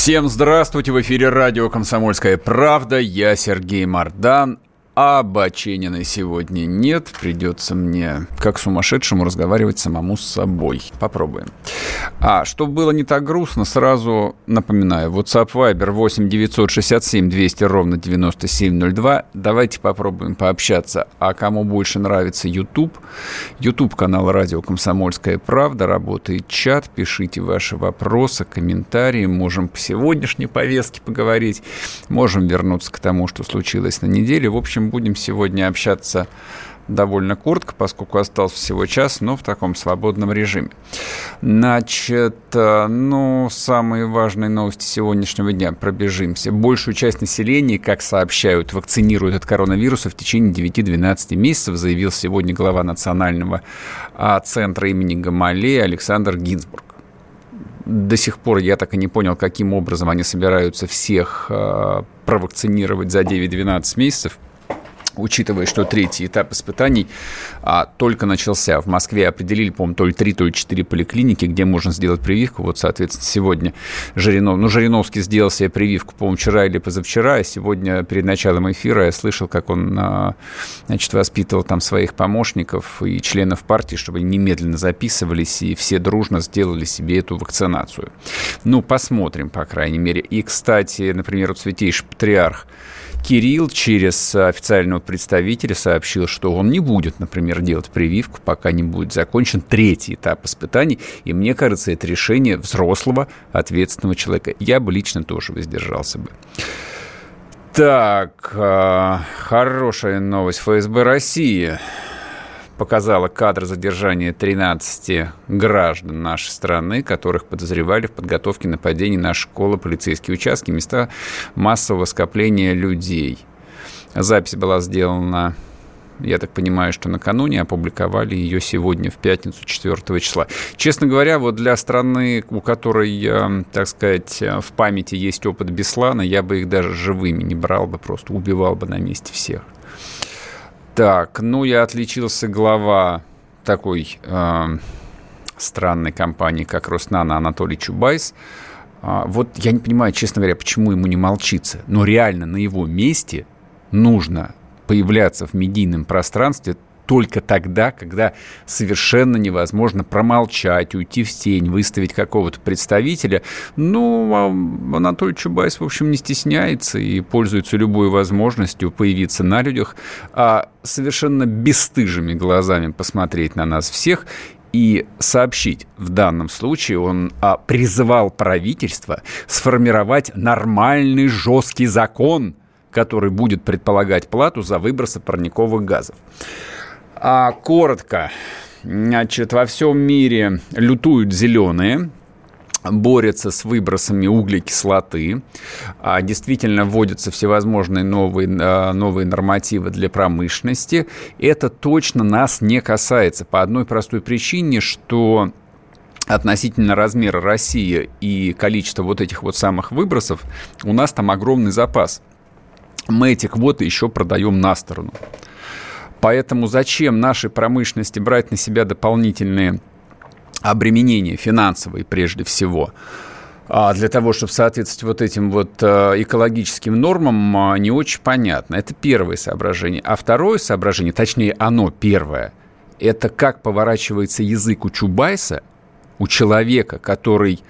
Всем здравствуйте! В эфире радио «Комсомольская правда». Я Сергей Мордан. А Бачениной сегодня нет. Придется мне, как сумасшедшему, разговаривать самому с собой. Попробуем. А, чтобы было не так грустно, сразу напоминаю. WhatsApp Viber 8 967 200 ровно 9702. Давайте попробуем пообщаться. А кому больше нравится YouTube? YouTube канал радио «Комсомольская правда». Работает чат. Пишите ваши вопросы, комментарии. Можем по сегодняшней повестке поговорить. Можем вернуться к тому, что случилось на неделе. В общем, будем сегодня общаться довольно коротко, поскольку остался всего час, но в таком свободном режиме. Значит, э, ну, самые важные новости сегодняшнего дня. Пробежимся. Большую часть населения, как сообщают, вакцинируют от коронавируса в течение 9-12 месяцев, заявил сегодня глава Национального а, центра имени Гамалея Александр Гинзбург до сих пор я так и не понял, каким образом они собираются всех э, провакцинировать за 9-12 месяцев учитывая, что третий этап испытаний а, только начался. В Москве определили, по-моему, то ли три, то ли четыре поликлиники, где можно сделать прививку. Вот, соответственно, сегодня Жиринов, ну, Жириновский сделал себе прививку, по-моему, вчера или позавчера, а сегодня перед началом эфира я слышал, как он, а, значит, воспитывал там своих помощников и членов партии, чтобы немедленно записывались и все дружно сделали себе эту вакцинацию. Ну, посмотрим, по крайней мере. И, кстати, например, вот Святейший Патриарх Кирилл через официального представителя сообщил, что он не будет, например, делать прививку, пока не будет закончен третий этап испытаний. И мне кажется, это решение взрослого, ответственного человека. Я бы лично тоже воздержался бы. Так, э, хорошая новость. ФСБ России показала кадр задержания 13 граждан нашей страны, которых подозревали в подготовке нападений на школы, полицейские участки, места массового скопления людей. Запись была сделана я так понимаю, что накануне опубликовали ее сегодня, в пятницу, 4 числа. Честно говоря, вот для страны, у которой, так сказать, в памяти есть опыт Беслана, я бы их даже живыми не брал бы, просто убивал бы на месте всех. Так, ну я отличился глава такой э, странной компании, как Роснано Анатолий Чубайс. А, вот я не понимаю, честно говоря, почему ему не молчится. Но реально на его месте нужно появляться в медийном пространстве только тогда, когда совершенно невозможно промолчать, уйти в тень, выставить какого-то представителя. Ну, а Анатолий Чубайс, в общем, не стесняется и пользуется любой возможностью появиться на людях, а совершенно бесстыжими глазами посмотреть на нас всех и сообщить. В данном случае он а, призывал правительство сформировать нормальный жесткий закон, который будет предполагать плату за выбросы парниковых газов. А, коротко. Значит, во всем мире лютуют зеленые, борются с выбросами углекислоты. А, действительно вводятся всевозможные новые, а, новые нормативы для промышленности. Это точно нас не касается по одной простой причине, что относительно размера России и количества вот этих вот самых выбросов, у нас там огромный запас. Мы эти квоты еще продаем на сторону. Поэтому зачем нашей промышленности брать на себя дополнительные обременения финансовые прежде всего? А для того, чтобы соответствовать вот этим вот э, экологическим нормам, а, не очень понятно. Это первое соображение. А второе соображение, точнее, оно первое, это как поворачивается язык у Чубайса, у человека, который,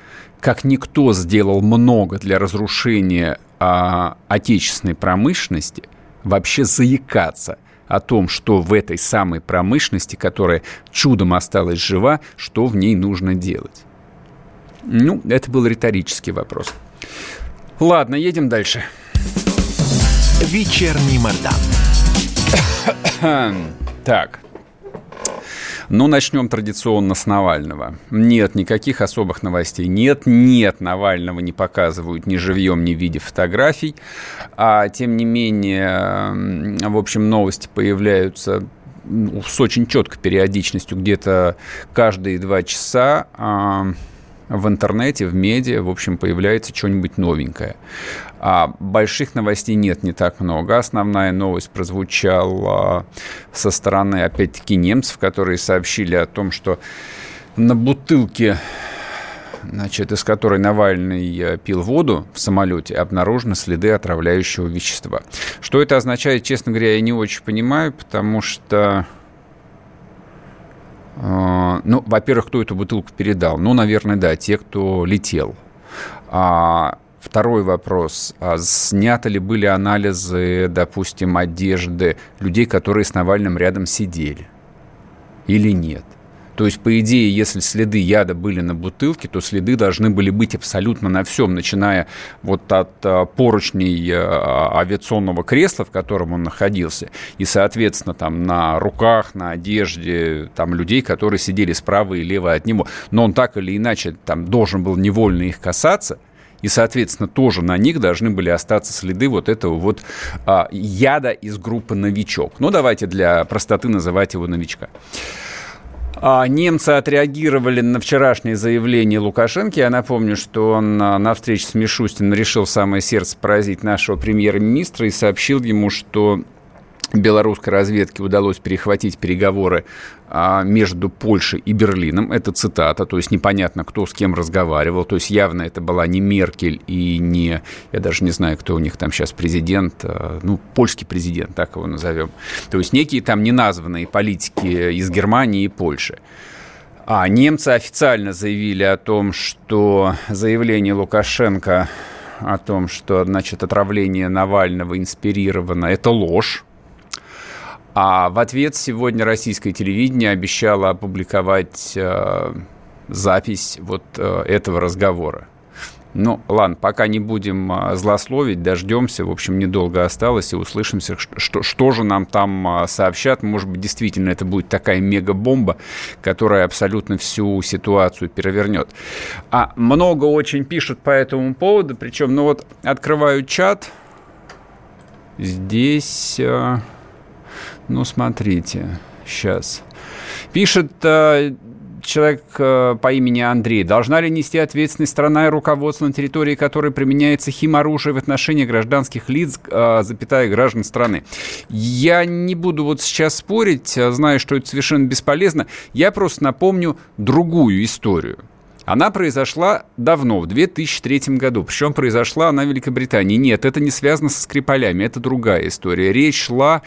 как никто, сделал много для разрушения а, отечественной промышленности, вообще заикаться – о том, что в этой самой промышленности, которая чудом осталась жива, что в ней нужно делать? Ну, это был риторический вопрос. Ладно, едем дальше. Вечерний Мордан. так. Но начнем традиционно с Навального. Нет никаких особых новостей. Нет, нет, Навального не показывают ни живьем, ни в виде фотографий. А тем не менее, в общем, новости появляются с очень четкой периодичностью, где-то каждые два часа а, в интернете, в медиа, в общем, появляется что-нибудь новенькое. А больших новостей нет не так много. Основная новость прозвучала со стороны, опять-таки, немцев, которые сообщили о том, что на бутылке значит, из которой Навальный э, пил воду в самолете, обнаружены следы отравляющего вещества. Что это означает, честно говоря, я не очень понимаю, потому что... Э, ну, во-первых, кто эту бутылку передал? Ну, наверное, да, те, кто летел. А Второй вопрос. А сняты ли были анализы, допустим, одежды людей, которые с Навальным рядом сидели? Или нет? То есть, по идее, если следы яда были на бутылке, то следы должны были быть абсолютно на всем, начиная вот от а, поручней а, авиационного кресла, в котором он находился, и, соответственно, там на руках, на одежде там людей, которые сидели справа и лево от него. Но он так или иначе там должен был невольно их касаться – и, соответственно, тоже на них должны были остаться следы вот этого вот а, яда из группы «Новичок». Ну, давайте для простоты называть его «Новичка». А немцы отреагировали на вчерашнее заявление Лукашенко. Я напомню, что он а, на встрече с Мишустиным решил самое сердце поразить нашего премьер-министра и сообщил ему, что белорусской разведке удалось перехватить переговоры а, между Польшей и Берлином. Это цитата, то есть непонятно, кто с кем разговаривал. То есть явно это была не Меркель и не... Я даже не знаю, кто у них там сейчас президент. А, ну, польский президент, так его назовем. То есть некие там неназванные политики из Германии и Польши. А немцы официально заявили о том, что заявление Лукашенко о том, что, значит, отравление Навального инспирировано, это ложь. А в ответ сегодня российское телевидение обещало опубликовать э, запись вот э, этого разговора. Ну, ладно, пока не будем э, злословить, дождемся. В общем, недолго осталось и услышимся, что, что же нам там э, сообщат. Может быть, действительно это будет такая мега-бомба, которая абсолютно всю ситуацию перевернет. А много очень пишут по этому поводу. Причем, ну вот, открываю чат. Здесь... Ну, смотрите, сейчас. Пишет э, человек э, по имени Андрей. Должна ли нести ответственность страна и руководство на территории которой применяется химоружие в отношении гражданских лиц, э, запятая граждан страны? Я не буду вот сейчас спорить, э, знаю, что это совершенно бесполезно. Я просто напомню другую историю. Она произошла давно, в 2003 году. Причем произошла она в Великобритании. Нет, это не связано со Скрипалями, это другая история. Речь шла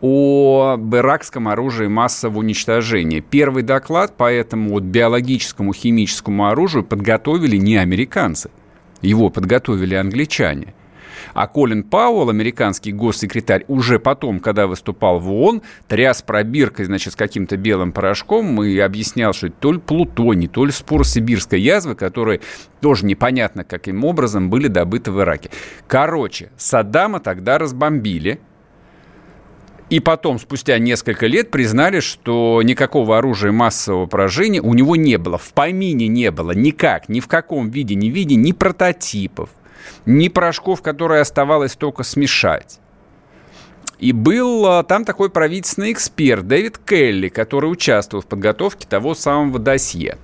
о иракском оружии массового уничтожения. Первый доклад по этому вот биологическому химическому оружию подготовили не американцы. Его подготовили англичане. А Колин Пауэлл, американский госсекретарь, уже потом, когда выступал в ООН, тряс пробиркой, значит, с каким-то белым порошком и объяснял, что это то ли плутоний, то ли спор сибирской язвы, которые тоже непонятно каким образом были добыты в Ираке. Короче, Саддама тогда разбомбили, и потом, спустя несколько лет, признали, что никакого оружия массового поражения у него не было. В помине не было никак, ни в каком виде, ни в виде, ни прототипов, ни порошков, которые оставалось только смешать. И был а, там такой правительственный эксперт Дэвид Келли, который участвовал в подготовке того самого досье.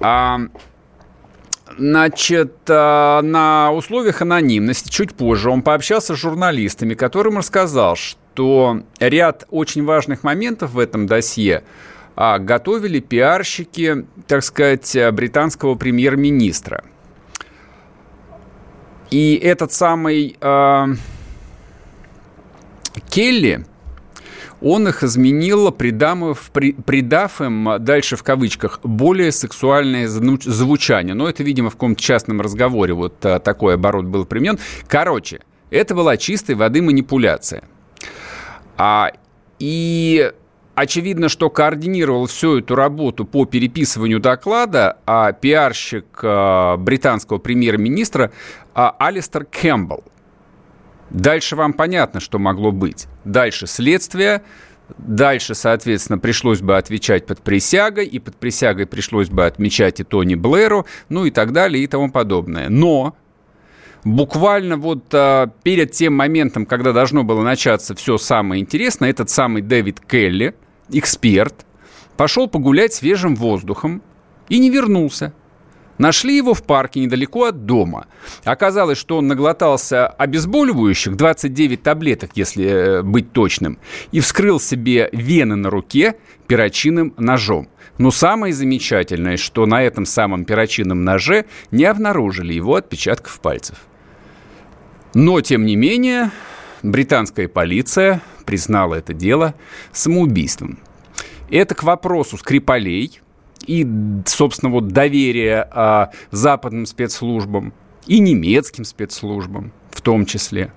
А, Значит, а, на условиях анонимности чуть позже он пообщался с журналистами, которым рассказал, что ряд очень важных моментов в этом досье а, готовили пиарщики, так сказать, британского премьер-министра – и этот самый э, Келли, он их изменил, придав, придав им, дальше в кавычках, более сексуальное звучание. Но это, видимо, в каком-то частном разговоре вот а, такой оборот был применен. Короче, это была чистой воды манипуляция. А, и Очевидно, что координировал всю эту работу по переписыванию доклада а пиарщик а, британского премьер-министра а, Алистер Кэмпбелл. Дальше вам понятно, что могло быть. Дальше следствие, Дальше, соответственно, пришлось бы отвечать под присягой, и под присягой пришлось бы отмечать и Тони Блэру, ну и так далее, и тому подобное. Но буквально вот а, перед тем моментом, когда должно было начаться все самое интересное, этот самый Дэвид Келли, эксперт, пошел погулять свежим воздухом и не вернулся. Нашли его в парке недалеко от дома. Оказалось, что он наглотался обезболивающих, 29 таблеток, если э, быть точным, и вскрыл себе вены на руке перочинным ножом. Но самое замечательное, что на этом самом перочинном ноже не обнаружили его отпечатков пальцев. Но, тем не менее, британская полиция признала это дело самоубийством. Это к вопросу Скрипалей и, собственно, вот доверия а, западным спецслужбам и немецким спецслужбам в том числе.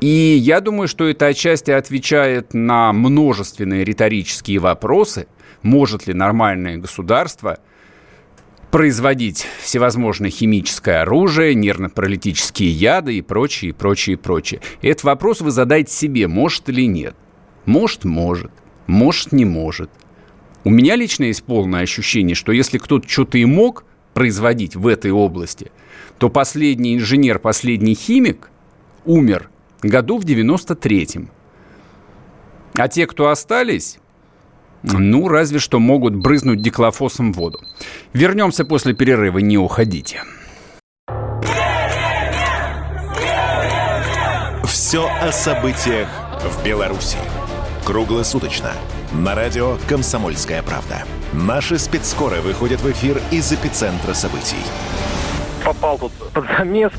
И я думаю, что это отчасти отвечает на множественные риторические вопросы, может ли нормальное государство – производить всевозможное химическое оружие, нервно-паралитические яды и прочее, и прочее, прочее. Этот вопрос вы задайте себе, может или нет. Может, может. Может, не может. У меня лично есть полное ощущение, что если кто-то что-то и мог производить в этой области, то последний инженер, последний химик умер году в 93-м. А те, кто остались, ну, разве что могут брызнуть диклофосом в воду. Вернемся после перерыва, не уходите. Все о событиях в Беларуси. Круглосуточно. На радио «Комсомольская правда». Наши спецскоры выходят в эфир из эпицентра событий. Попал тут под замес.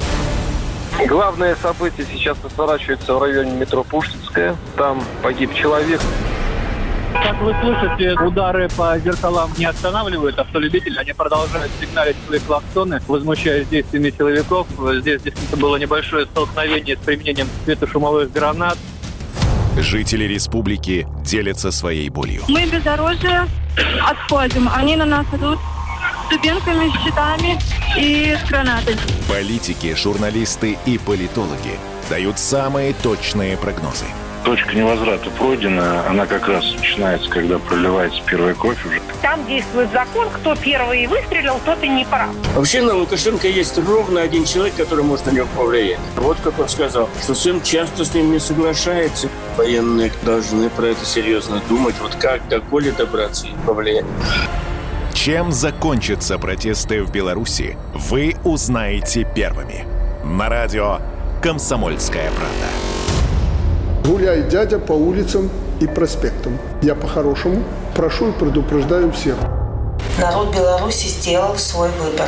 Главное событие сейчас разворачивается в районе метро Пушкинская. Там погиб человек. Как вы слышите, удары по зеркалам не останавливают автолюбители. Они продолжают сигналить свои клаксоны, возмущаясь действиями силовиков. Здесь действительно было небольшое столкновение с применением светошумовых гранат. Жители республики делятся своей болью. Мы бездорожье отходим. Они на нас идут с дубинками, щитами и с гранатами. Политики, журналисты и политологи дают самые точные прогнозы – точка невозврата пройдена. Она как раз начинается, когда проливается первая кровь уже. Там действует закон, кто первый выстрелил, тот и не прав. Вообще на Лукашенко есть ровно один человек, который может на него повлиять. Вот как он сказал, что сын часто с ним не соглашается. Военные должны про это серьезно думать. Вот как до Коли добраться и повлиять. Чем закончатся протесты в Беларуси, вы узнаете первыми. На радио «Комсомольская правда». Гуляй, дядя, по улицам и проспектам. Я по-хорошему прошу и предупреждаю всех. Народ Беларуси сделал свой выбор.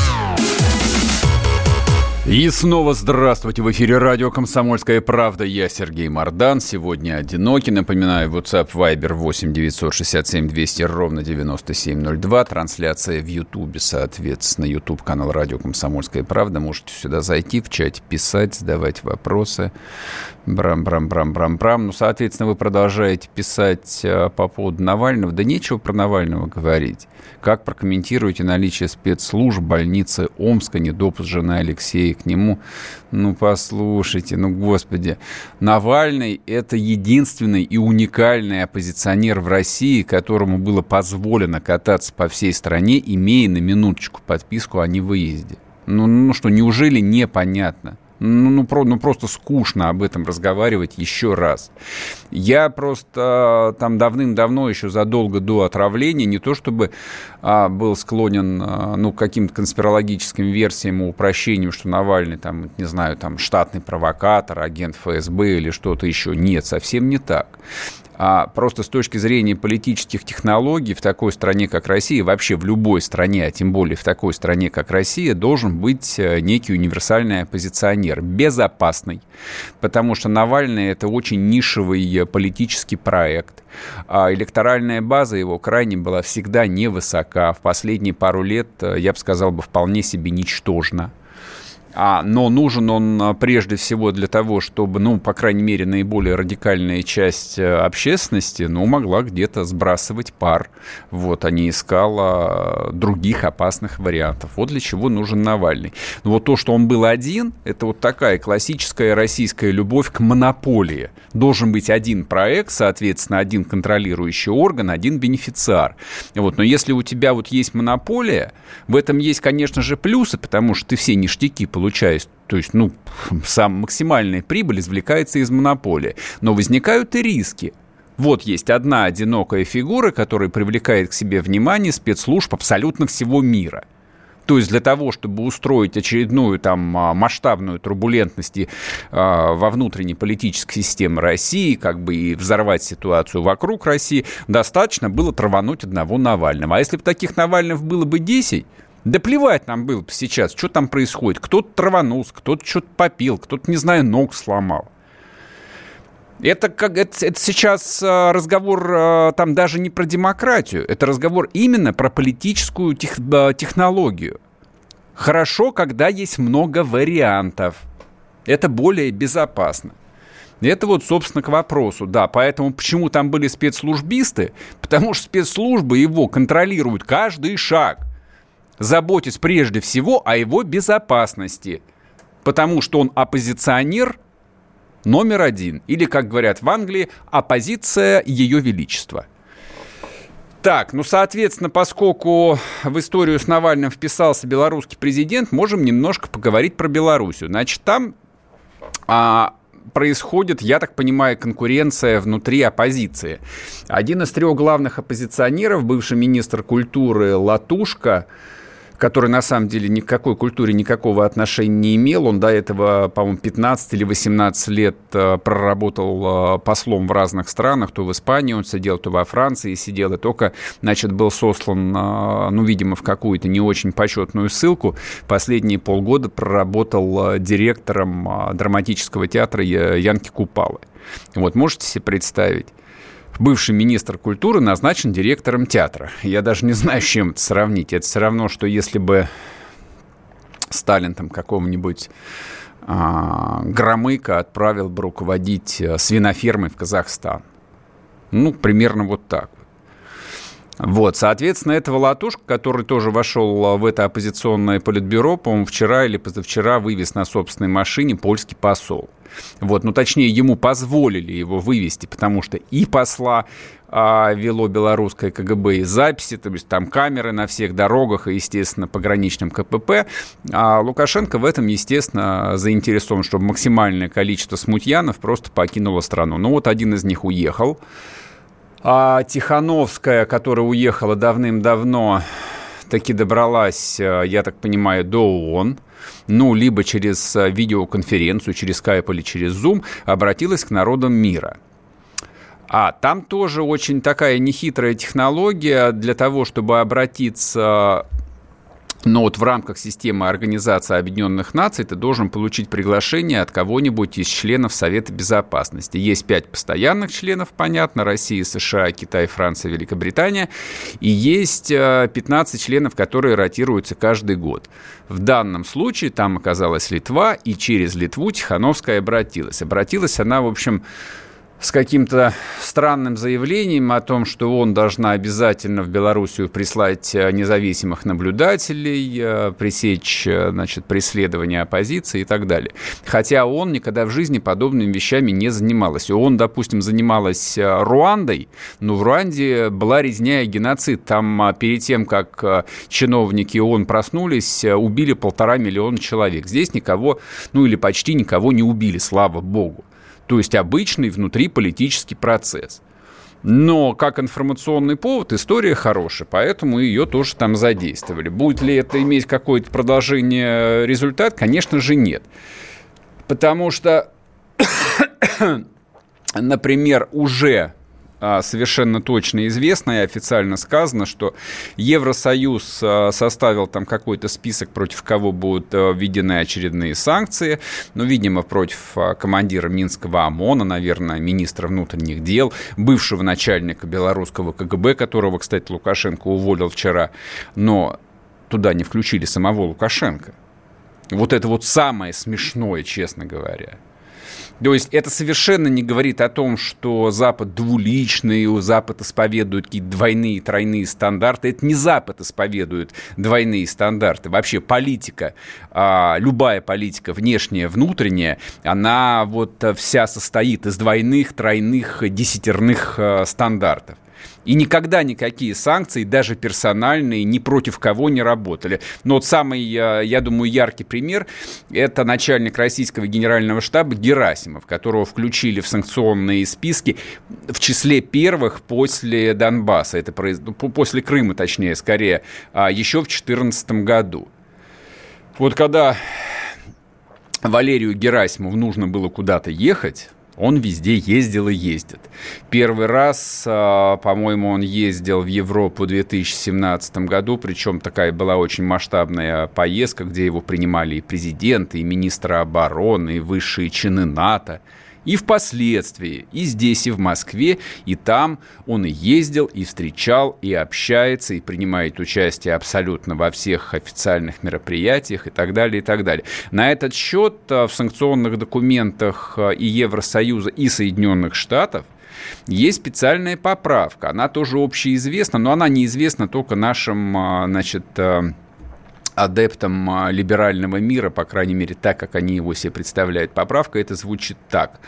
И снова здравствуйте. В эфире радио «Комсомольская правда». Я Сергей Мордан. Сегодня одинокий. Напоминаю, WhatsApp Viber 8 967 200 ровно 9702. Трансляция в Ютубе, соответственно. Ютуб канал радио «Комсомольская правда». Можете сюда зайти, в чате писать, задавать вопросы. Брам-брам-брам-брам-брам. Ну, соответственно, вы продолжаете писать э, по поводу Навального. Да нечего про Навального говорить. Как прокомментируете наличие спецслужб больницы Омска, недопуск жены Алексея к нему? Ну, послушайте, ну, господи. Навальный – это единственный и уникальный оппозиционер в России, которому было позволено кататься по всей стране, имея на минуточку подписку о невыезде. Ну, ну что, неужели непонятно? Ну, ну, про, ну просто скучно об этом разговаривать еще раз. Я просто там давным-давно, еще задолго до отравления, не то чтобы а, был склонен а, ну, к каким-то конспирологическим версиям и упрощению, что Навальный, там, не знаю, там, штатный провокатор, агент ФСБ или что-то еще. Нет, совсем не так а просто с точки зрения политических технологий в такой стране, как Россия, вообще в любой стране, а тем более в такой стране, как Россия, должен быть э, некий универсальный оппозиционер, безопасный, потому что Навальный – это очень нишевый э, политический проект, а электоральная база его крайне была всегда невысока, в последние пару лет, э, я бы сказал, бы вполне себе ничтожна. А, но нужен он а, прежде всего для того, чтобы, ну, по крайней мере, наиболее радикальная часть э, общественности, ну, могла где-то сбрасывать пар. Вот, а не искала других опасных вариантов. Вот для чего нужен Навальный. Но вот то, что он был один, это вот такая классическая российская любовь к монополии. Должен быть один проект, соответственно, один контролирующий орган, один бенефициар. Вот, но если у тебя вот есть монополия, в этом есть, конечно же, плюсы, потому что ты все ништяки получаешь получаясь, то есть, ну, сам максимальная прибыль извлекается из монополии. Но возникают и риски. Вот есть одна одинокая фигура, которая привлекает к себе внимание спецслужб абсолютно всего мира. То есть для того, чтобы устроить очередную там а, масштабную турбулентность а, во внутренней политической системе России, как бы и взорвать ситуацию вокруг России, достаточно было травануть одного Навального. А если бы таких Навальных было бы 10, да плевать нам было бы сейчас, что там происходит. Кто-то траванулся, кто-то что-то попил, кто-то, не знаю, ног сломал. Это, как, это, это сейчас а, разговор а, там даже не про демократию, это разговор именно про политическую тех, а, технологию. Хорошо, когда есть много вариантов. Это более безопасно. Это вот, собственно, к вопросу, да. Поэтому почему там были спецслужбисты? Потому что спецслужбы его контролируют каждый шаг заботясь прежде всего о его безопасности, потому что он оппозиционер номер один, или, как говорят в Англии, оппозиция Ее Величества. Так, ну, соответственно, поскольку в историю с Навальным вписался белорусский президент, можем немножко поговорить про Белоруссию. Значит, там а, происходит, я так понимаю, конкуренция внутри оппозиции. Один из трех главных оппозиционеров, бывший министр культуры Латушка, который на самом деле ни к какой культуре никакого отношения не имел. Он до этого, по-моему, 15 или 18 лет э, проработал э, послом в разных странах. То в Испании он сидел, то во Франции сидел. И только, значит, был сослан, э, ну, видимо, в какую-то не очень почетную ссылку. Последние полгода проработал директором драматического театра Янки Купалы. Вот можете себе представить? Бывший министр культуры назначен директором театра. Я даже не знаю, с чем это сравнить. Это все равно, что если бы Сталин там какому-нибудь а, Громыка отправил бы руководить а, свинофермой в Казахстан. Ну, примерно вот так. Вот, соответственно, этого Латушка, который тоже вошел а, в это оппозиционное политбюро, по-моему, вчера или позавчера вывез на собственной машине польский посол. Вот, ну, точнее, ему позволили его вывести, потому что и посла а, вело белорусское КГБ и записи, то есть там камеры на всех дорогах и, естественно, пограничном КПП. А Лукашенко в этом, естественно, заинтересован, чтобы максимальное количество смутьянов просто покинуло страну. Ну, вот один из них уехал. А Тихановская, которая уехала давным-давно, таки добралась, э, я так понимаю, до ООН ну, либо через э, видеоконференцию, через Skype или через Zoom, обратилась к народам мира. А там тоже очень такая нехитрая технология для того, чтобы обратиться но вот в рамках системы Организации Объединенных Наций ты должен получить приглашение от кого-нибудь из членов Совета Безопасности. Есть пять постоянных членов, понятно, Россия, США, Китай, Франция, Великобритания. И есть 15 э, членов, которые ротируются каждый год. В данном случае там оказалась Литва, и через Литву Тихановская обратилась. Обратилась она, в общем, с каким-то странным заявлением о том, что он должна обязательно в Белоруссию прислать э, независимых наблюдателей, э, пресечь э, значит, преследование оппозиции и так далее. Хотя он никогда в жизни подобными вещами не занималась. Он, допустим, занималась Руандой, но в Руанде была резня и геноцид. Там перед тем, как чиновники ООН проснулись, убили полтора миллиона человек. Здесь никого, ну или почти никого не убили, слава богу. То есть обычный внутриполитический процесс. Но как информационный повод история хорошая, поэтому ее тоже там задействовали. Будет ли это иметь какое-то продолжение результат? Конечно же нет. Потому что, например, уже совершенно точно известно и официально сказано, что Евросоюз а, составил там какой-то список, против кого будут а, введены очередные санкции. Ну, видимо, против командира Минского ОМОНа, наверное, министра внутренних дел, бывшего начальника белорусского КГБ, которого, кстати, Лукашенко уволил вчера. Но туда не включили самого Лукашенко. Вот это вот самое смешное, честно говоря. То есть это совершенно не говорит о том, что Запад двуличный, Запад исповедует какие-то двойные, тройные стандарты. Это не Запад исповедует двойные стандарты. Вообще политика, а, любая политика, внешняя, внутренняя, она вот вся состоит из двойных, тройных, десятерных а, стандартов. И никогда никакие санкции, даже персональные, ни против кого не работали. Но вот самый, я думаю, яркий пример – это начальник российского генерального штаба Герасимов, которого включили в санкционные списки в числе первых после Донбасса, это ну, после Крыма, точнее, скорее, а, еще в 2014 году. Вот когда Валерию Герасимову нужно было куда-то ехать, он везде ездил и ездит. Первый раз, а, по-моему, он ездил в Европу в 2017 году, причем такая была очень масштабная поездка, где его принимали и президенты, и министры обороны, и высшие чины НАТО – и впоследствии, и здесь, и в Москве, и там он и ездил, и встречал, и общается, и принимает участие абсолютно во всех официальных мероприятиях и так далее, и так далее. На этот счет э, в санкционных документах э, и Евросоюза, и Соединенных Штатов есть специальная поправка. Она тоже общеизвестна, но она неизвестна только нашим, э, значит, адептом а, либерального мира, по крайней мере, так, как они его себе представляют. Поправка это звучит так.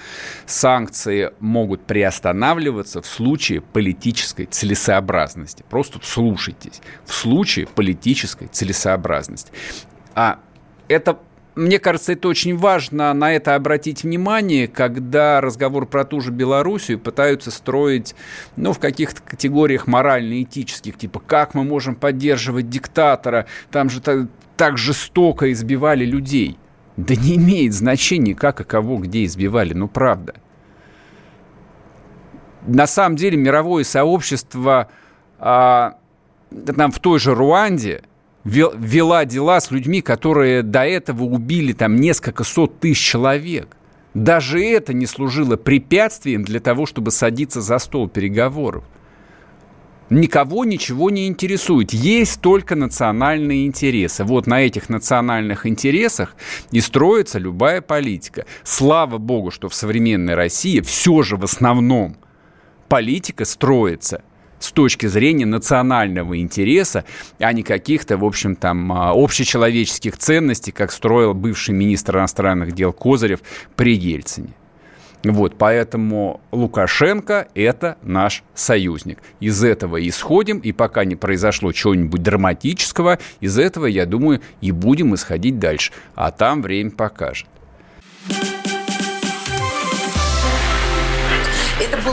Санкции могут приостанавливаться в случае политической целесообразности. Просто слушайтесь. В случае политической целесообразности. А это мне кажется, это очень важно на это обратить внимание, когда разговор про ту же Белоруссию пытаются строить ну, в каких-то категориях морально-этических, типа как мы можем поддерживать диктатора, там же так, так жестоко избивали людей. Да не имеет значения, как и кого где избивали, ну правда. На самом деле мировое сообщество а, там в той же Руанде – вела дела с людьми, которые до этого убили там несколько сот тысяч человек. Даже это не служило препятствием для того, чтобы садиться за стол переговоров. Никого ничего не интересует. Есть только национальные интересы. Вот на этих национальных интересах и строится любая политика. Слава богу, что в современной России все же в основном политика строится – с точки зрения национального интереса, а не каких-то, в общем, там, а, общечеловеческих ценностей, как строил бывший министр иностранных дел Козырев при Ельцине. Вот, поэтому Лукашенко – это наш союзник. Из этого исходим, и пока не произошло чего-нибудь драматического, из этого, я думаю, и будем исходить дальше. А там время покажет.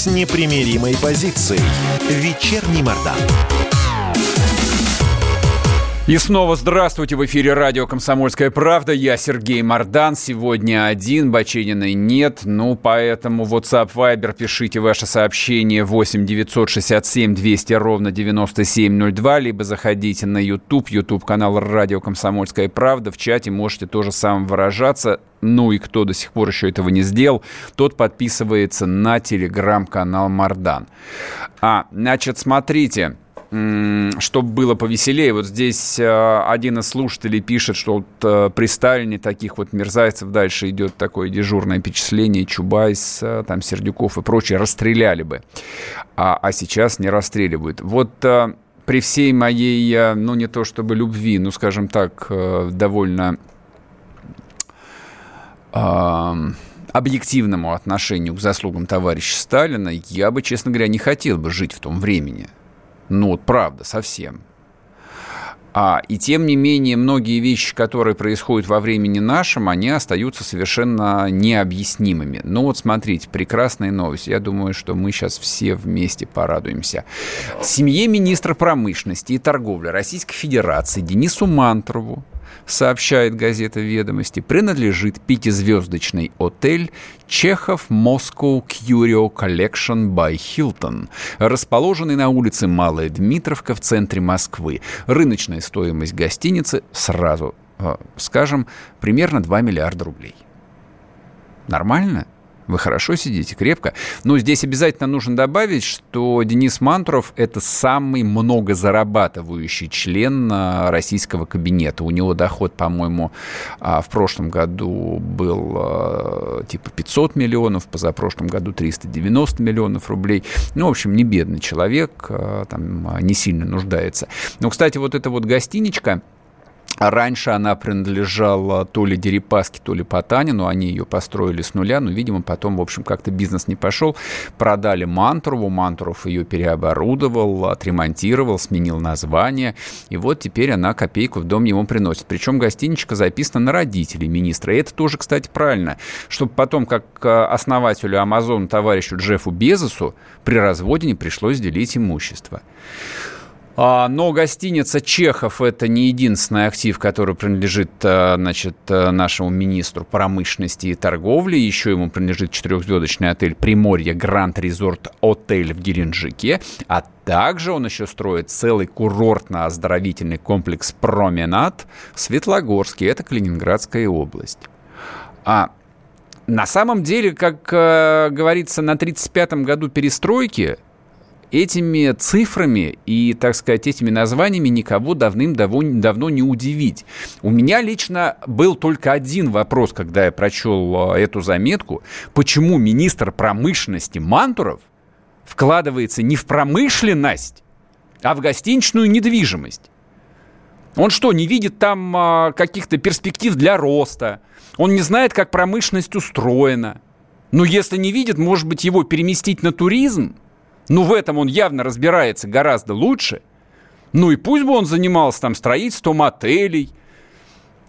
С непримиримой позицией. Вечерний Мордан. И снова здравствуйте. В эфире радио «Комсомольская правда». Я Сергей Мордан. Сегодня один, Бачениной нет. Ну, поэтому WhatsApp, Viber пишите ваше сообщение 8 967 200 ровно 9702. Либо заходите на YouTube, YouTube канал «Радио «Комсомольская правда». В чате можете тоже сам выражаться. Ну и кто до сих пор еще этого не сделал, тот подписывается на телеграм-канал Мардан. А, значит, смотрите чтобы было повеселее. Вот здесь э, один из слушателей пишет, что вот э, при Сталине таких вот мерзавцев дальше идет такое дежурное впечатление, Чубайс, э, там Сердюков и прочие расстреляли бы, а, а сейчас не расстреливают. Вот при всей моей, ну не то чтобы любви, ну скажем так, довольно объективному отношению к заслугам товарища Сталина, я бы, честно говоря, не хотел бы жить в том времени. Ну, вот правда, совсем. А, и тем не менее, многие вещи, которые происходят во времени нашем, они остаются совершенно необъяснимыми. Ну вот смотрите, прекрасная новость. Я думаю, что мы сейчас все вместе порадуемся. Семье министра промышленности и торговли Российской Федерации Денису Мантрову сообщает газета «Ведомости», принадлежит пятизвездочный отель «Чехов Moscow Curio Collection by Hilton», расположенный на улице Малая Дмитровка в центре Москвы. Рыночная стоимость гостиницы сразу, э, скажем, примерно 2 миллиарда рублей. Нормально? Вы хорошо сидите, крепко. Но здесь обязательно нужно добавить, что Денис Мантуров – это самый многозарабатывающий член а, российского кабинета. У него доход, по-моему, а, в прошлом году был а, типа 500 миллионов, позапрошлом году 390 миллионов рублей. Ну, в общем, не бедный человек, там не сильно нуждается. Но, кстати, вот эта вот гостиничка – Раньше она принадлежала то ли Дерипаске, то ли Потанину. Они ее построили с нуля, но, видимо, потом, в общем, как-то бизнес не пошел. Продали Мантурову. Мантуров ее переоборудовал, отремонтировал, сменил название. И вот теперь она копейку в дом ему приносит. Причем гостиничка записана на родителей министра. И это тоже, кстати, правильно. Чтобы потом, как э, основателю Амазона, товарищу Джеффу Безосу, при разводе не пришлось делить имущество. А, но гостиница Чехов – это не единственный актив, который принадлежит э, значит, э, нашему министру промышленности и торговли. Еще ему принадлежит четырехзвездочный отель «Приморье Гранд Резорт Отель» в Геленджике. А также он еще строит целый курортно-оздоровительный комплекс «Променад» в Светлогорске. Это Калининградская область. А на самом деле, как э, говорится, на 35-м году перестройки – этими цифрами и, так сказать, этими названиями никого давным-давно не удивить. У меня лично был только один вопрос, когда я прочел э, эту заметку. Почему министр промышленности Мантуров вкладывается не в промышленность, а в гостиничную недвижимость? Он что, не видит там а, каких-то перспектив для роста? Он не знает, как промышленность устроена? Ну, если не видит, может быть, его переместить на туризм? Ну, в этом он явно разбирается гораздо лучше. Ну и пусть бы он занимался там строительством отелей,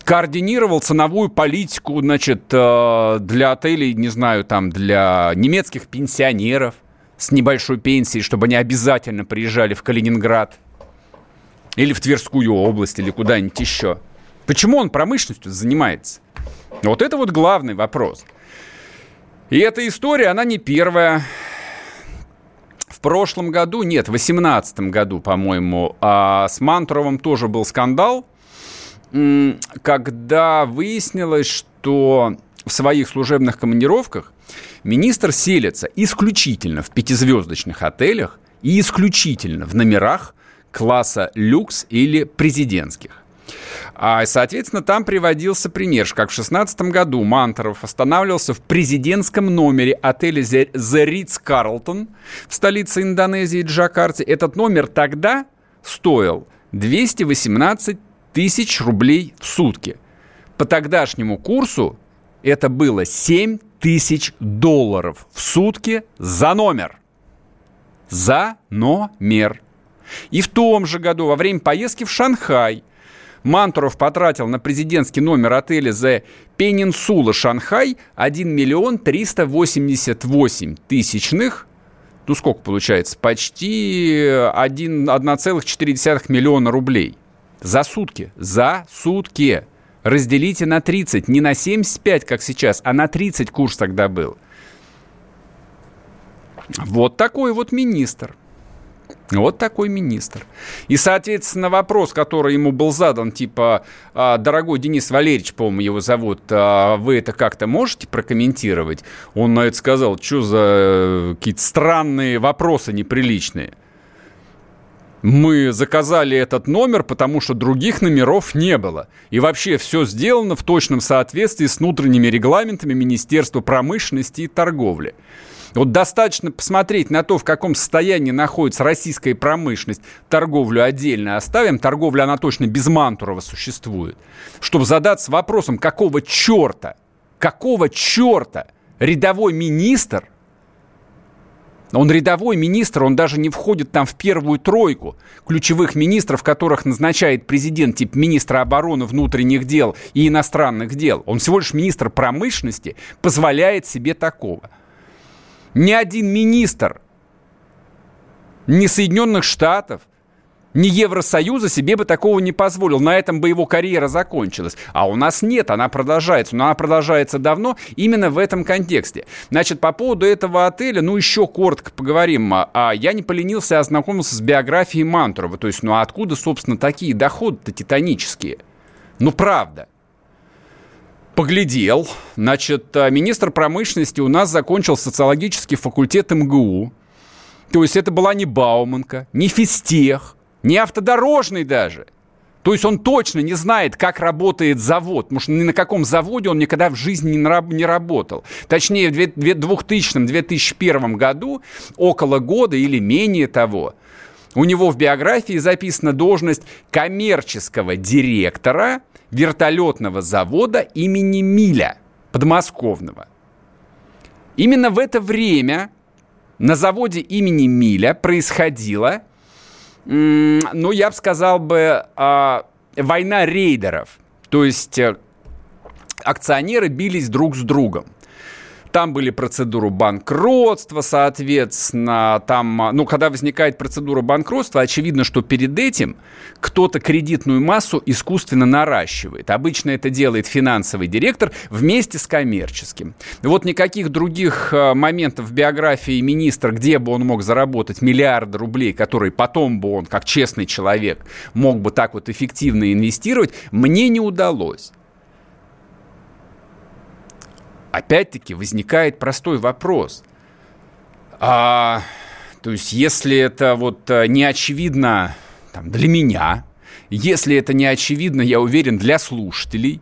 координировал ценовую политику, значит, э, для отелей, не знаю, там, для немецких пенсионеров с небольшой пенсией, чтобы они обязательно приезжали в Калининград или в Тверскую область, или куда-нибудь еще. Почему он промышленностью занимается? Вот это вот главный вопрос. И эта история, она не первая прошлом году, нет, в 2018 году, по-моему, а с Мантуровым тоже был скандал, когда выяснилось, что в своих служебных командировках министр селится исключительно в пятизвездочных отелях и исключительно в номерах класса люкс или президентских. А, соответственно, там приводился пример, как в 2016 году Мантуров останавливался в президентском номере отеля The Ritz-Carlton в столице Индонезии Джакарте. Этот номер тогда стоил 218 тысяч рублей в сутки. По тогдашнему курсу это было 7 тысяч долларов в сутки за номер. За номер. И в том же году, во время поездки в Шанхай, Мантуров потратил на президентский номер отеля The Peninsula Шанхай 1 миллион 388 тысячных ну сколько получается? Почти 1,4 миллиона рублей. За сутки. За сутки. Разделите на 30. Не на 75, как сейчас, а на 30 курс тогда был. Вот такой вот министр. Вот такой министр. И, соответственно, вопрос, который ему был задан, типа, «А, дорогой Денис Валерьевич, по-моему, его зовут, «А вы это как-то можете прокомментировать? Он на это сказал, что за э, какие-то странные вопросы неприличные. Мы заказали этот номер, потому что других номеров не было. И вообще все сделано в точном соответствии с внутренними регламентами Министерства промышленности и торговли. Вот достаточно посмотреть на то, в каком состоянии находится российская промышленность. Торговлю отдельно оставим. Торговля, она точно без Мантурова существует. Чтобы задаться вопросом, какого черта, какого черта рядовой министр он рядовой министр, он даже не входит там в первую тройку ключевых министров, которых назначает президент, типа министра обороны, внутренних дел и иностранных дел. Он всего лишь министр промышленности, позволяет себе такого – ни один министр ни Соединенных Штатов, ни Евросоюза себе бы такого не позволил. На этом бы его карьера закончилась. А у нас нет, она продолжается. Но она продолжается давно именно в этом контексте. Значит, по поводу этого отеля, ну, еще коротко поговорим. А, я не поленился, а ознакомился с биографией Мантурова. То есть, ну, а откуда, собственно, такие доходы-то титанические? Ну, правда. Поглядел. Значит, а, министр промышленности у нас закончил социологический факультет МГУ. То есть это была не Бауманка, не Физтех, не автодорожный даже. То есть он точно не знает, как работает завод, потому что ни на каком заводе он никогда в жизни не работал. Точнее, в 2000-2001 году, около года или менее того, у него в биографии записана должность коммерческого директора вертолетного завода имени Миля, подмосковного. Именно в это время на заводе имени Миля происходило ну, я бы сказал бы, а, война рейдеров. То есть э, акционеры бились друг с другом. Там были процедуры банкротства, соответственно, там, ну, когда возникает процедура банкротства, очевидно, что перед этим кто-то кредитную массу искусственно наращивает. Обычно это делает финансовый директор вместе с коммерческим. Вот никаких других э, моментов в биографии министра, где бы он мог заработать миллиарды рублей, которые потом бы он, как честный человек, мог бы так вот эффективно инвестировать, мне не удалось опять-таки возникает простой вопрос. А, то есть, если это вот э, не очевидно там, для меня, если это не очевидно, я уверен, для слушателей,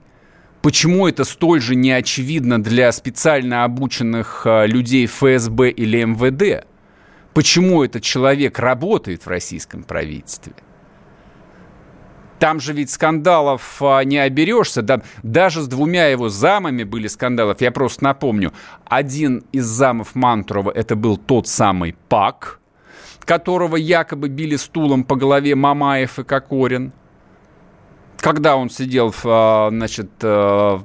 почему это столь же не очевидно для специально обученных э, людей ФСБ или МВД? Почему этот человек работает в российском правительстве? Там же ведь скандалов а, не оберешься. Да, даже с двумя его замами были скандалов. Я просто напомню. Один из замов Мантурова это был тот самый Пак, которого якобы били стулом по голове Мамаев и Кокорин. Когда он сидел в, а, значит, а,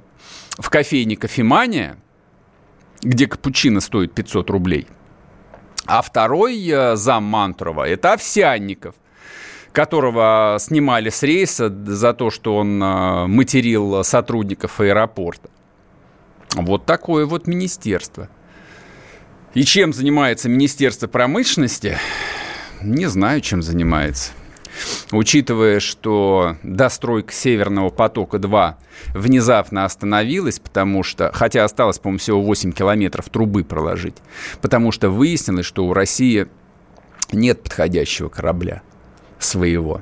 в кофейне «Кофемания», где капучино стоит 500 рублей. А второй а, зам Мантурова – это Овсянников которого снимали с рейса за то, что он а, материл сотрудников аэропорта. Вот такое вот министерство. И чем занимается Министерство промышленности? Не знаю, чем занимается. Учитывая, что достройка Северного потока-2 внезапно остановилась, потому что, хотя осталось, по-моему, всего 8 километров трубы проложить, потому что выяснилось, что у России нет подходящего корабля своего.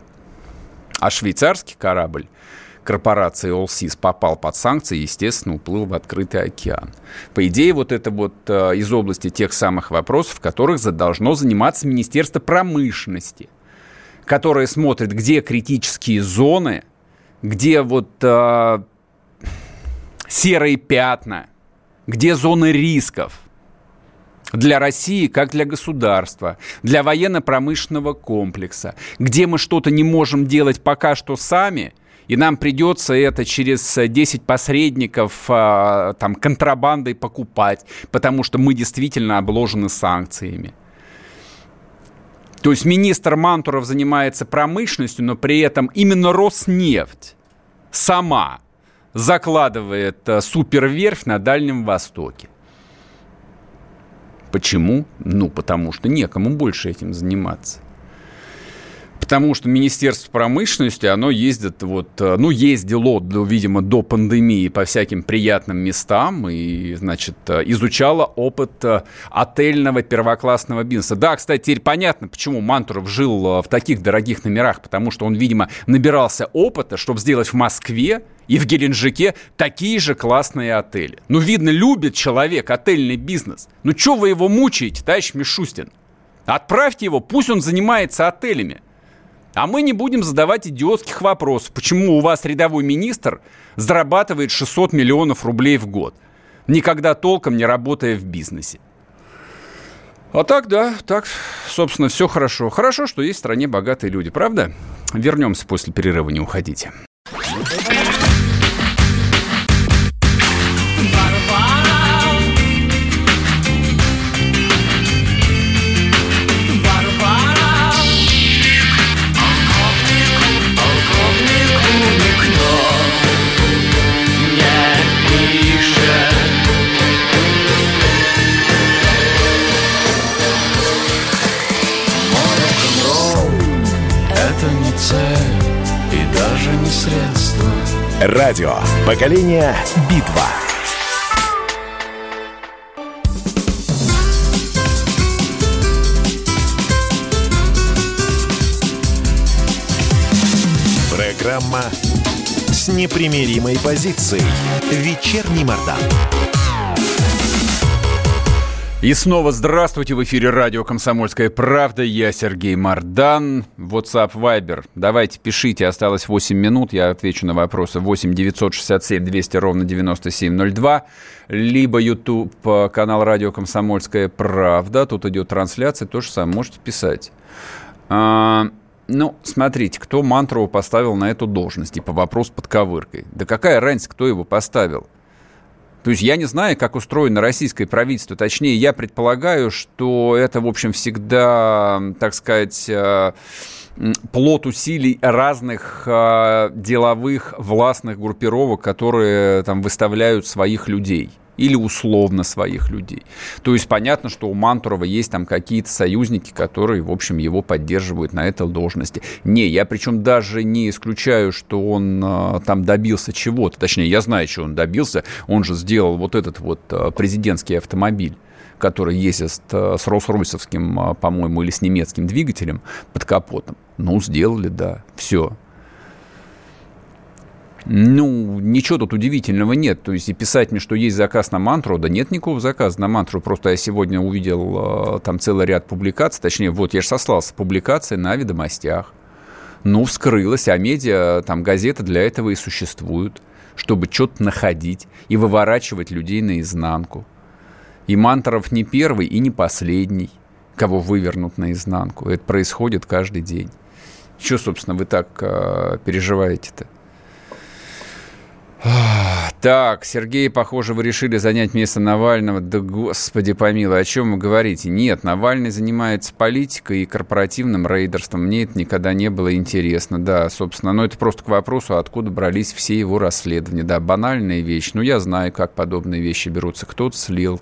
А швейцарский корабль корпорации Allseas попал под санкции и, естественно, уплыл в открытый океан. По идее, вот это вот э, из области тех самых вопросов, которых должно заниматься Министерство промышленности, которое смотрит, где критические зоны, где вот э, серые пятна, где зоны рисков – для России, как для государства, для военно-промышленного комплекса, где мы что-то не можем делать пока что сами, и нам придется это через 10 посредников а, там, контрабандой покупать, потому что мы действительно обложены санкциями. То есть министр Мантуров занимается промышленностью, но при этом именно Роснефть сама закладывает а, суперверфь на Дальнем Востоке. Почему? Ну, потому что некому больше этим заниматься. Потому что Министерство промышленности, оно ездит вот, э, ну, ездило, видимо, до пандемии по всяким приятным местам и, значит, э, изучало опыт э, отельного первоклассного бизнеса. Да, кстати, теперь понятно, почему Мантуров жил в таких дорогих номерах, потому что он, видимо, набирался опыта, чтобы сделать в Москве и в Геленджике такие же классные отели. Ну, видно, любит человек отельный бизнес. Ну, что вы его мучаете, товарищ Мишустин? Отправьте его, пусть он занимается отелями. А мы не будем задавать идиотских вопросов, почему у вас рядовой министр зарабатывает 600 миллионов рублей в год, никогда толком не работая в бизнесе. А так, да, так, собственно, все хорошо. Хорошо, что есть в стране богатые люди, правда? Вернемся после перерыва, не уходите. Радио. Поколение. Битва. Программа с непримиримой позицией. Вечерний Мордан. И снова здравствуйте в эфире радио «Комсомольская правда». Я Сергей Мордан. WhatsApp Viber. Давайте, пишите. Осталось 8 минут. Я отвечу на вопросы. 8 967 200 ровно 9702. Либо YouTube канал радио «Комсомольская правда». Тут идет трансляция. То же самое. Можете писать. А, ну, смотрите, кто Мантрову поставил на эту должность? Типа вопрос под ковыркой. Да какая разница, кто его поставил? То есть я не знаю, как устроено российское правительство. Точнее, я предполагаю, что это, в общем, всегда, так сказать, э, плод усилий разных э, деловых властных группировок, которые там выставляют своих людей или условно своих людей. То есть понятно, что у Мантурова есть там какие-то союзники, которые, в общем, его поддерживают на этой должности. Не, я причем даже не исключаю, что он а, там добился чего-то. Точнее, я знаю, что он добился. Он же сделал вот этот вот а, президентский автомобиль который ездит а, с Роллс-Ройсовским, по-моему, или с немецким двигателем под капотом. Ну, сделали, да, все. Ну, ничего тут удивительного нет. То есть и писать мне, что есть заказ на мантру, да нет никакого заказа на мантру. Просто я сегодня увидел э, там целый ряд публикаций, точнее, вот я же сослался, публикации на ведомостях. Ну, вскрылась, а медиа, там, газеты для этого и существуют, чтобы что-то находить и выворачивать людей наизнанку. И Мантров не первый и не последний, кого вывернут наизнанку. Это происходит каждый день. Чего, собственно, вы так э, переживаете-то? Так, Сергей, похоже, вы решили занять место Навального. Да господи помилуй, о чем вы говорите? Нет, Навальный занимается политикой и корпоративным рейдерством. Мне это никогда не было интересно. Да, собственно, но это просто к вопросу, откуда брались все его расследования. Да, банальная вещь. Ну, я знаю, как подобные вещи берутся. Кто-то слил.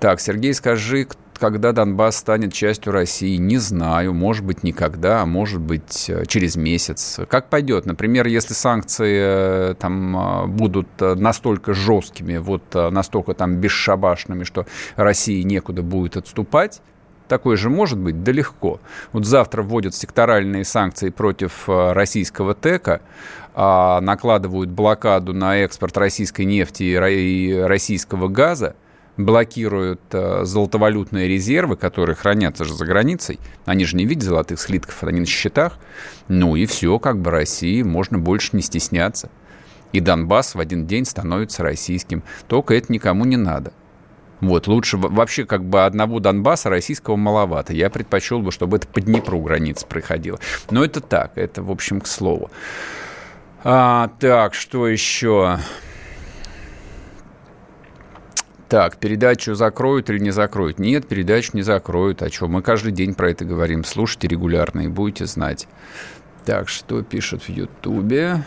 Так, Сергей, скажи, когда Донбасс станет частью России, не знаю. Может быть, никогда, а может быть, э, через месяц. Как пойдет? Например, если санкции э, там э, будут настолько жесткими, вот настолько там бесшабашными, что России некуда будет отступать, такое же может быть? Да легко. Вот завтра вводят секторальные санкции против российского ТЭКа, а накладывают блокаду на экспорт российской нефти и российского газа, блокируют э, золотовалютные резервы, которые хранятся же за границей. Они же не видят золотых слитков, они на счетах. Ну и все, как бы России можно больше не стесняться. И Донбасс в один день становится российским. Только это никому не надо. Вот, лучше вообще как бы одного Донбасса российского маловато. Я предпочел бы, чтобы это по Днепру граница проходила. Но это так, это, в общем, к слову. А, так, что еще? Так, передачу закроют или не закроют? Нет, передачу не закроют. А что? Мы каждый день про это говорим. Слушайте регулярно и будете знать. Так, что пишут в Ютубе?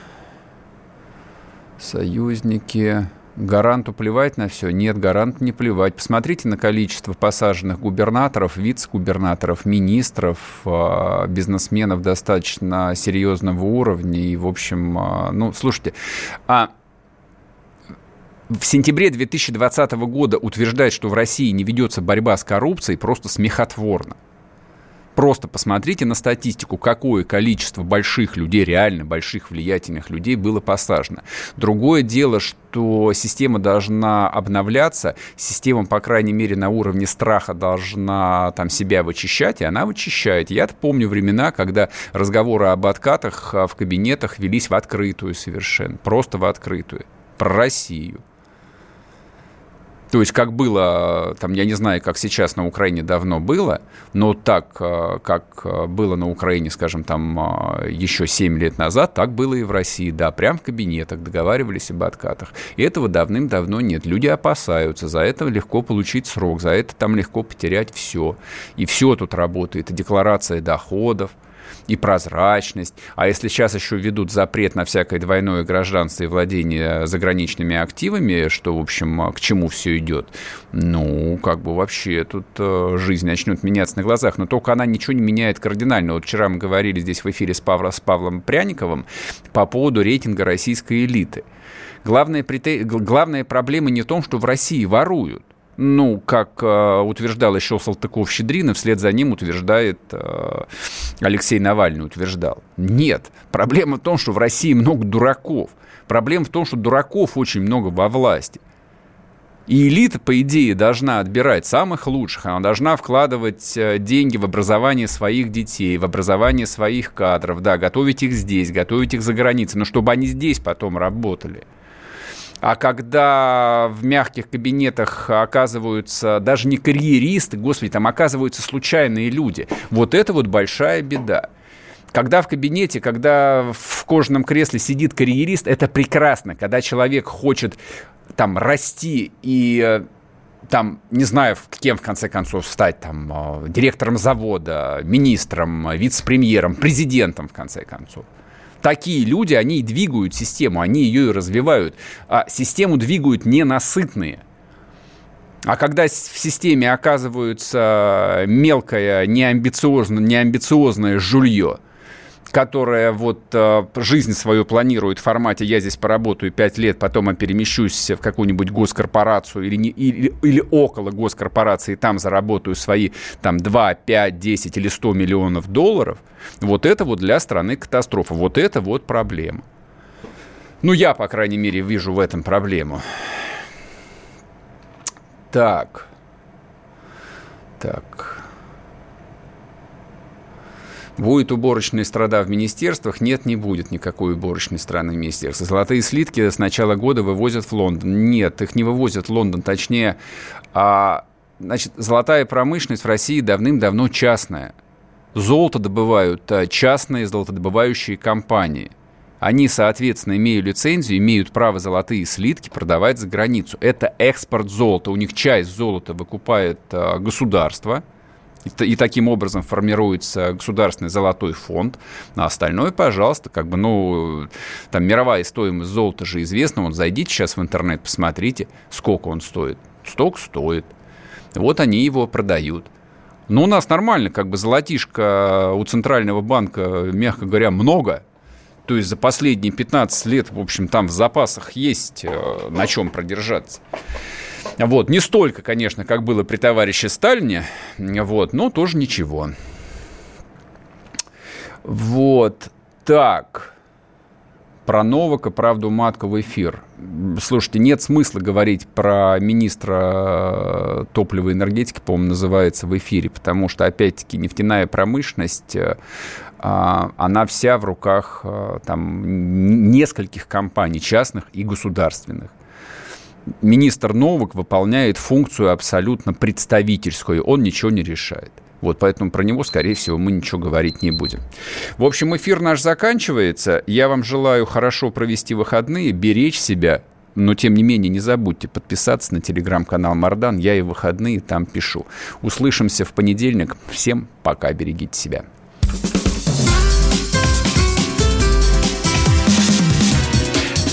Союзники. Гаранту плевать на все? Нет, гарант не плевать. Посмотрите на количество посаженных губернаторов, вице-губернаторов, министров, а, бизнесменов достаточно серьезного уровня. И, в общем, а, ну, слушайте, а в сентябре 2020 года утверждать, что в России не ведется борьба с коррупцией, просто смехотворно. Просто посмотрите на статистику, какое количество больших людей, реально больших влиятельных людей было посажено. Другое дело, что система должна обновляться, система, по крайней мере, на уровне страха должна там себя вычищать, и она вычищает. Я помню времена, когда разговоры об откатах а, в кабинетах велись в открытую совершенно, просто в открытую, про Россию. То есть, как было, там, я не знаю, как сейчас на Украине давно было, но так, э, как э, было на Украине, скажем, там, э, еще 7 лет назад, так было и в России, да, прям в кабинетах договаривались об откатах. И этого давным-давно нет. Люди опасаются, за это легко получить срок, за это там легко потерять все. И все тут работает, и декларация доходов, и прозрачность. А если сейчас еще ведут запрет на всякое двойное гражданство и владение заграничными активами, что, в общем, к чему все идет, ну, как бы вообще тут э, жизнь начнет меняться на глазах. Но только она ничего не меняет кардинально. Вот вчера мы говорили здесь в эфире с, Павлом, с Павлом Пряниковым по поводу рейтинга российской элиты. Главная. Главная проблема не в том, что в России воруют ну, как э, утверждал еще Салтыков-Щедрин, и вслед за ним утверждает э, Алексей Навальный, утверждал. Нет, проблема в том, что в России много дураков. Проблема в том, что дураков очень много во власти. И элита, по идее, должна отбирать самых лучших. Она должна вкладывать э, деньги в образование своих детей, в образование своих кадров. Да, готовить их здесь, готовить их за границей. Но чтобы они здесь потом работали. А когда в мягких кабинетах оказываются даже не карьеристы, господи, там оказываются случайные люди, вот это вот большая беда. Когда в кабинете, когда в кожаном кресле сидит карьерист, это прекрасно. Когда человек хочет там расти и э, там, не знаю, кем в конце концов стать, там, э, директором завода, министром, вице-премьером, президентом в конце концов такие люди, они и двигают систему, они ее и развивают. А систему двигают ненасытные. А когда в системе оказывается мелкое, неамбициозное, неамбициозное жулье, которая вот э, жизнь свою планирует в формате «я здесь поработаю 5 лет, потом я перемещусь в какую-нибудь госкорпорацию или, не, или, или около госкорпорации, там заработаю свои там 2, 5, 10 или 100 миллионов долларов», вот это вот для страны катастрофа, вот это вот проблема. Ну, я, по крайней мере, вижу в этом проблему. Так. Так. Будет уборочная страда в министерствах? Нет, не будет никакой уборочной страны в министерствах. Золотые слитки с начала года вывозят в Лондон. Нет, их не вывозят в Лондон. Точнее, а, значит, золотая промышленность в России давным-давно частная. Золото добывают а, частные золотодобывающие компании. Они, соответственно, имеют лицензию, имеют право золотые слитки продавать за границу. Это экспорт золота. У них часть золота выкупает а, государство – и, таким образом формируется государственный золотой фонд, а остальное, пожалуйста, как бы, ну, там мировая стоимость золота же известна, вот зайдите сейчас в интернет, посмотрите, сколько он стоит. Столько стоит. Вот они его продают. Ну, у нас нормально, как бы золотишко у Центрального банка, мягко говоря, много. То есть за последние 15 лет, в общем, там в запасах есть э, на чем продержаться. Вот, не столько, конечно, как было при товарище Сталине, вот, но тоже ничего. Вот, так. Про Новака, правду матка в эфир. Слушайте, нет смысла говорить про министра топлива и энергетики, по-моему, называется в эфире, потому что, опять-таки, нефтяная промышленность, э, а, она вся в руках э, там, нескольких компаний, частных и государственных министр Новак выполняет функцию абсолютно представительскую, он ничего не решает. Вот, поэтому про него, скорее всего, мы ничего говорить не будем. В общем, эфир наш заканчивается. Я вам желаю хорошо провести выходные, беречь себя, но, тем не менее, не забудьте подписаться на телеграм-канал Мардан. Я и выходные там пишу. Услышимся в понедельник. Всем пока, берегите себя.